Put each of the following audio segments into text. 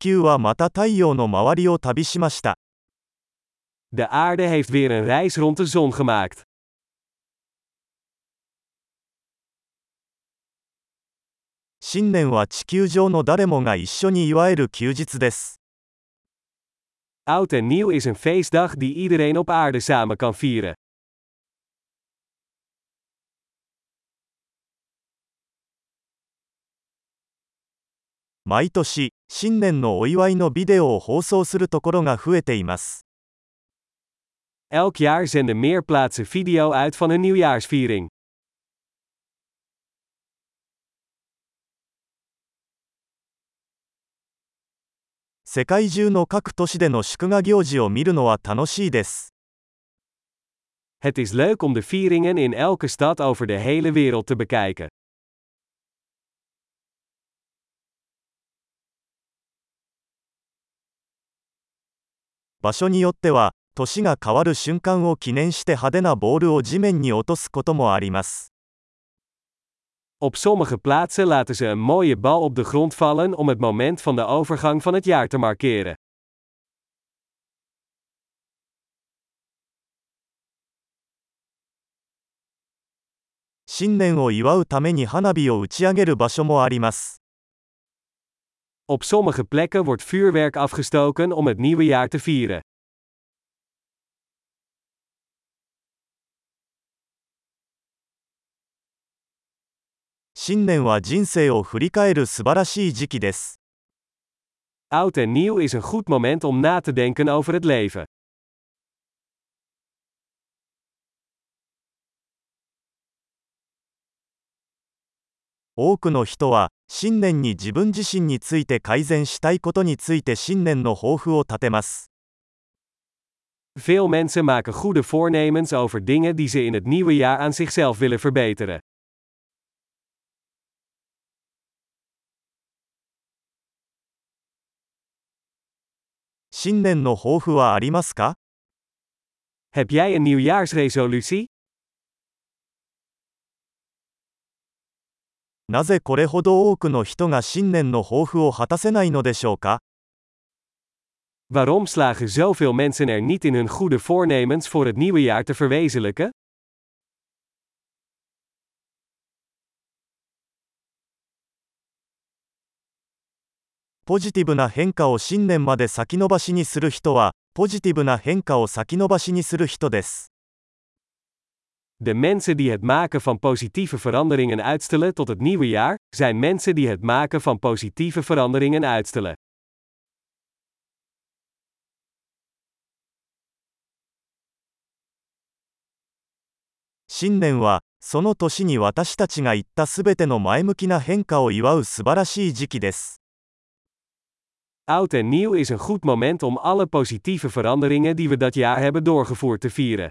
球はまた太陽の周りを旅しました。De aarde heeft weer een reis rond de zon gemaakt. 新年は地球上の誰もが一緒に祝える休日です。Oud en nieuw is een feestdag die iedereen op aarde samen kan vieren. 毎年、新年のお祝いのビデオを放送するところが増えています。Elk jaar zenden meer plaatsen video uit van hun nieuwjaarsviering. 世界中の各都市での祝賀行事を見るのは楽しいです。Het is leuk om de vieringen in elke stad over de hele wereld te bekijken. 場所によっては、年が変わる瞬間を記念して派手なボールを地面に落とすこともあります。Op sommige plaatsen laten ze een mooie bal op de grond vallen om het moment van de overgang van het jaar te markeren. 新年を祝うために花火を打ち上げる場所もあります。Op sommige plekken wordt vuurwerk afgestoken om het nieuwe jaar te vieren. 新年は人生を振り返る素晴らしい時期です。 Oud en nieuw is een goed moment om na te denken over het leven. 多くの人は、 新年に自分自身について改善したいことについて新年の抱負を立てます。Veel mensen maken goede voornemens over dingen die ze in het nieuwe jaar aan zichzelf willen verbeteren. 新年の抱負はありますか Heb jij een nieuwjaarsresolutie? なぜこれほど多くの人が新年の抱負を果たせないのでしょうか Waarom slagen zoveel mensen er niet in hun goede voornemens voor het nieuwe jaar te verwezenlijken? ポジティブな変化を新年まで先延ばしにする人は、ポジティブな変化を先延ばしにする人です。De mensen die het maken van positieve veranderingen uitstellen tot het nieuwe jaar, zijn mensen die het maken van positieve veranderingen uitstellen. 新年は、その年に私たちが言ったすべての前向きな変化を祝う素晴らしい時期です。 Oud en nieuw is een goed moment om alle positieve veranderingen die we dat jaar hebben doorgevoerd te vieren.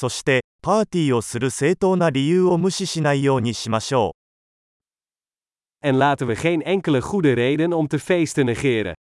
そして、パーティーをする正当な理由を無視しないようにしましょう。 En laten we geen enkele goede reden om te feesten negeren.